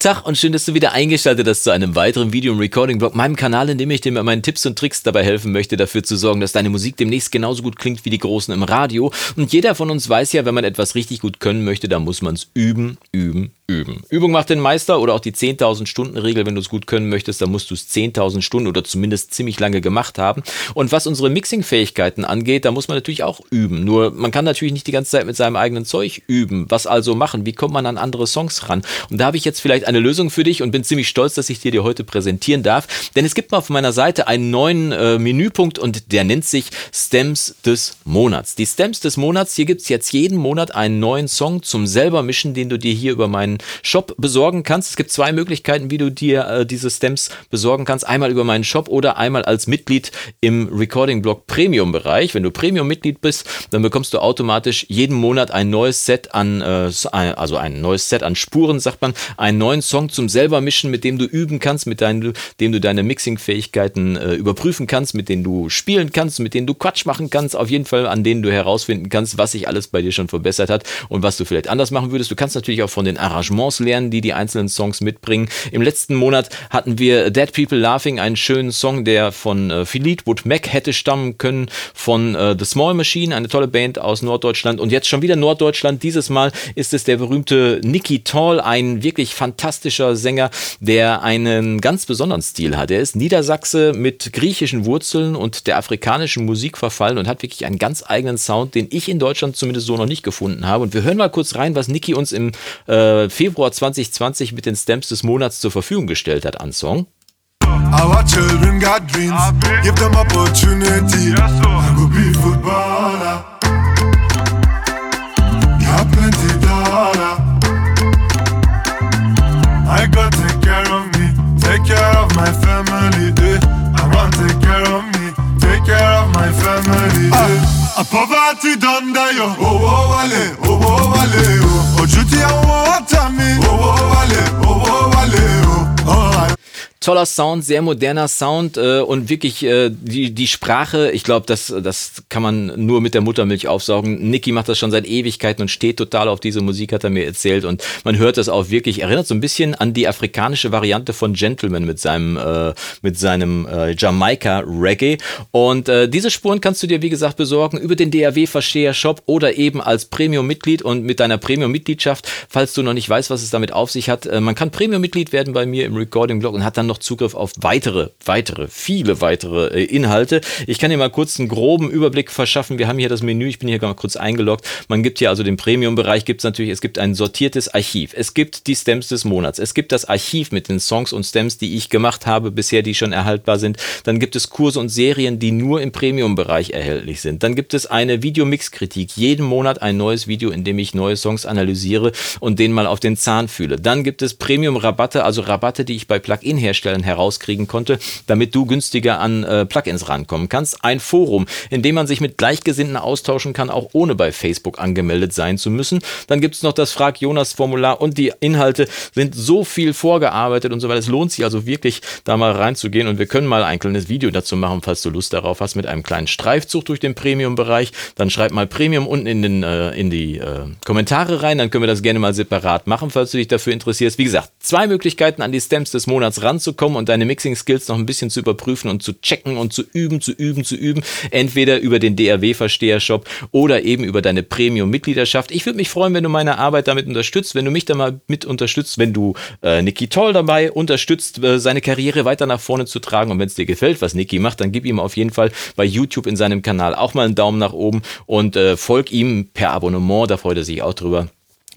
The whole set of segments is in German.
Tag und schön, dass du wieder eingeschaltet hast zu einem weiteren Video- und Recording-Blog, meinem Kanal, in dem ich dir mit meinen Tipps und Tricks dabei helfen möchte, dafür zu sorgen, dass deine Musik demnächst genauso gut klingt wie die Großen im Radio. Und jeder von uns weiß ja, wenn man etwas richtig gut können möchte, dann muss man es üben, üben, üben. Übung macht den Meister oder auch die 10.000 Stunden Regel, wenn du es gut können möchtest, dann musst du es 10.000 Stunden oder zumindest ziemlich lange gemacht haben. Und was unsere Mixing-Fähigkeiten angeht, da muss man natürlich auch üben. Nur man kann natürlich nicht die ganze Zeit mit seinem eigenen Zeug üben. Was also machen? Wie kommt man an andere Songs ran? Und da habe ich jetzt vielleicht eine Lösung für dich und bin ziemlich stolz, dass ich dir die heute präsentieren darf. Denn es gibt mal auf meiner Seite einen neuen äh, Menüpunkt und der nennt sich Stems des Monats. Die Stems des Monats, hier gibt es jetzt jeden Monat einen neuen Song zum selber mischen, den du dir hier über meinen Shop besorgen kannst. Es gibt zwei Möglichkeiten, wie du dir äh, diese Stems besorgen kannst. Einmal über meinen Shop oder einmal als Mitglied im Recording-Blog Premium-Bereich. Wenn du Premium-Mitglied bist, dann bekommst du automatisch jeden Monat ein neues Set an, äh, also ein neues Set an Spuren, sagt man, einen neuen neuen Song zum selber mischen, mit dem du üben kannst, mit deinem, dem du deine Mixing-Fähigkeiten äh, überprüfen kannst, mit denen du spielen kannst, mit denen du Quatsch machen kannst, auf jeden Fall an denen du herausfinden kannst, was sich alles bei dir schon verbessert hat und was du vielleicht anders machen würdest. Du kannst natürlich auch von den Arrangements lernen, die die einzelnen Songs mitbringen. Im letzten Monat hatten wir Dead People Laughing, einen schönen Song, der von äh, Fleetwood Mac hätte stammen können, von äh, The Small Machine, eine tolle Band aus Norddeutschland und jetzt schon wieder Norddeutschland. Dieses Mal ist es der berühmte Nicky Tall, ein wirklich fantastischer Sänger, der einen ganz besonderen Stil hat. Er ist Niedersachse mit griechischen Wurzeln und der afrikanischen Musik verfallen und hat wirklich einen ganz eigenen Sound, den ich in Deutschland zumindest so noch nicht gefunden habe. Und wir hören mal kurz rein, was Niki uns im äh, Februar 2020 mit den Stamps des Monats zur Verfügung gestellt hat an Song. Our children got dreams, give them opportunity. I go be footballer. Got plenty dollar. I got take care of me, take care of my family. Eh. I want take care of me, take care of my family. Eh. Ah, a poverty done die, oh toller Sound, sehr moderner Sound äh, und wirklich äh, die, die Sprache, ich glaube, das, das kann man nur mit der Muttermilch aufsaugen. Niki macht das schon seit Ewigkeiten und steht total auf diese Musik, hat er mir erzählt. Und man hört das auch wirklich, erinnert so ein bisschen an die afrikanische Variante von Gentleman mit seinem, äh, seinem äh, Jamaika-Reggae. Und äh, diese Spuren kannst du dir, wie gesagt, besorgen über den DAW-Versteher-Shop oder eben als Premium-Mitglied und mit deiner Premium-Mitgliedschaft, falls du noch nicht weißt, was es damit auf sich hat. Äh, man kann Premium-Mitglied werden bei mir im Recording-Blog und hat dann noch Zugriff auf weitere, weitere, viele weitere äh, Inhalte. Ich kann dir mal kurz einen groben Überblick verschaffen. Wir haben hier das Menü, ich bin hier mal kurz eingeloggt. Man gibt hier also den Premium-Bereich, gibt es natürlich, es gibt ein sortiertes Archiv. Es gibt die Stems des Monats. Es gibt das Archiv mit den Songs und Stems, die ich gemacht habe, bisher, die schon erhaltbar sind. Dann gibt es Kurse und Serien, die nur im Premium-Bereich erhältlich sind. Dann gibt es eine Videomix-Kritik. Jeden Monat ein neues Video, in dem ich neue Songs analysiere und den mal auf den Zahn fühle. Dann gibt es Premium-Rabatte, also Rabatte, die ich bei Plugin-Herstellern Herstellern herauskriegen konnte, damit du günstiger an äh, Plugins rankommen kannst. Ein Forum, in dem man sich mit Gleichgesinnten austauschen kann, auch ohne bei Facebook angemeldet sein zu müssen. Dann gibt es noch das Frag Jonas Formular und die Inhalte sind so viel vorgearbeitet und so weiter. Es lohnt sich also wirklich, da mal reinzugehen und wir können mal ein kleines Video dazu machen, falls du Lust darauf hast, mit einem kleinen Streifzug durch den Premium-Bereich. Dann schreib mal Premium unten in, den, äh, in die äh, Kommentare rein, dann können wir das gerne mal separat machen, falls du dich dafür interessierst. Wie gesagt, zwei Möglichkeiten an die Stems des Monats ranzukommen und deine Mixing-Skills noch ein bisschen zu überprüfen und zu checken und zu üben, zu üben, zu üben. Entweder über den DRW-Versteher-Shop oder eben über deine Premium-Mitgliedschaft. Ich würde mich freuen, wenn du meine Arbeit damit unterstützt, wenn du mich da mal mit unterstützt, wenn du äh, Niki Toll dabei unterstützt, äh, seine Karriere weiter nach vorne zu tragen. Und wenn es dir gefällt, was Niki macht, dann gib ihm auf jeden Fall bei YouTube in seinem Kanal auch mal einen Daumen nach oben und äh, folg ihm per Abonnement. Da freut er sich auch drüber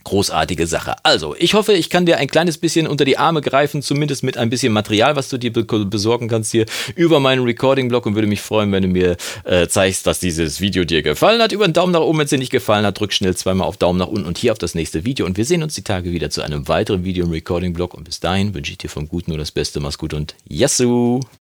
großartige Sache. Also, ich hoffe, ich kann dir ein kleines bisschen unter die Arme greifen, zumindest mit ein bisschen Material, was du dir besorgen kannst hier über meinen Recording-Blog und würde mich freuen, wenn du mir äh, zeigst, dass dieses Video dir gefallen hat. Über einen Daumen nach oben, wenn es dir nicht gefallen hat, drück schnell zweimal auf Daumen nach unten und hier auf das nächste Video und wir sehen uns die Tage wieder zu einem weiteren Video im Recording-Blog und bis dahin wünsche ich dir vom Guten nur das Beste, mach's gut und Yassou!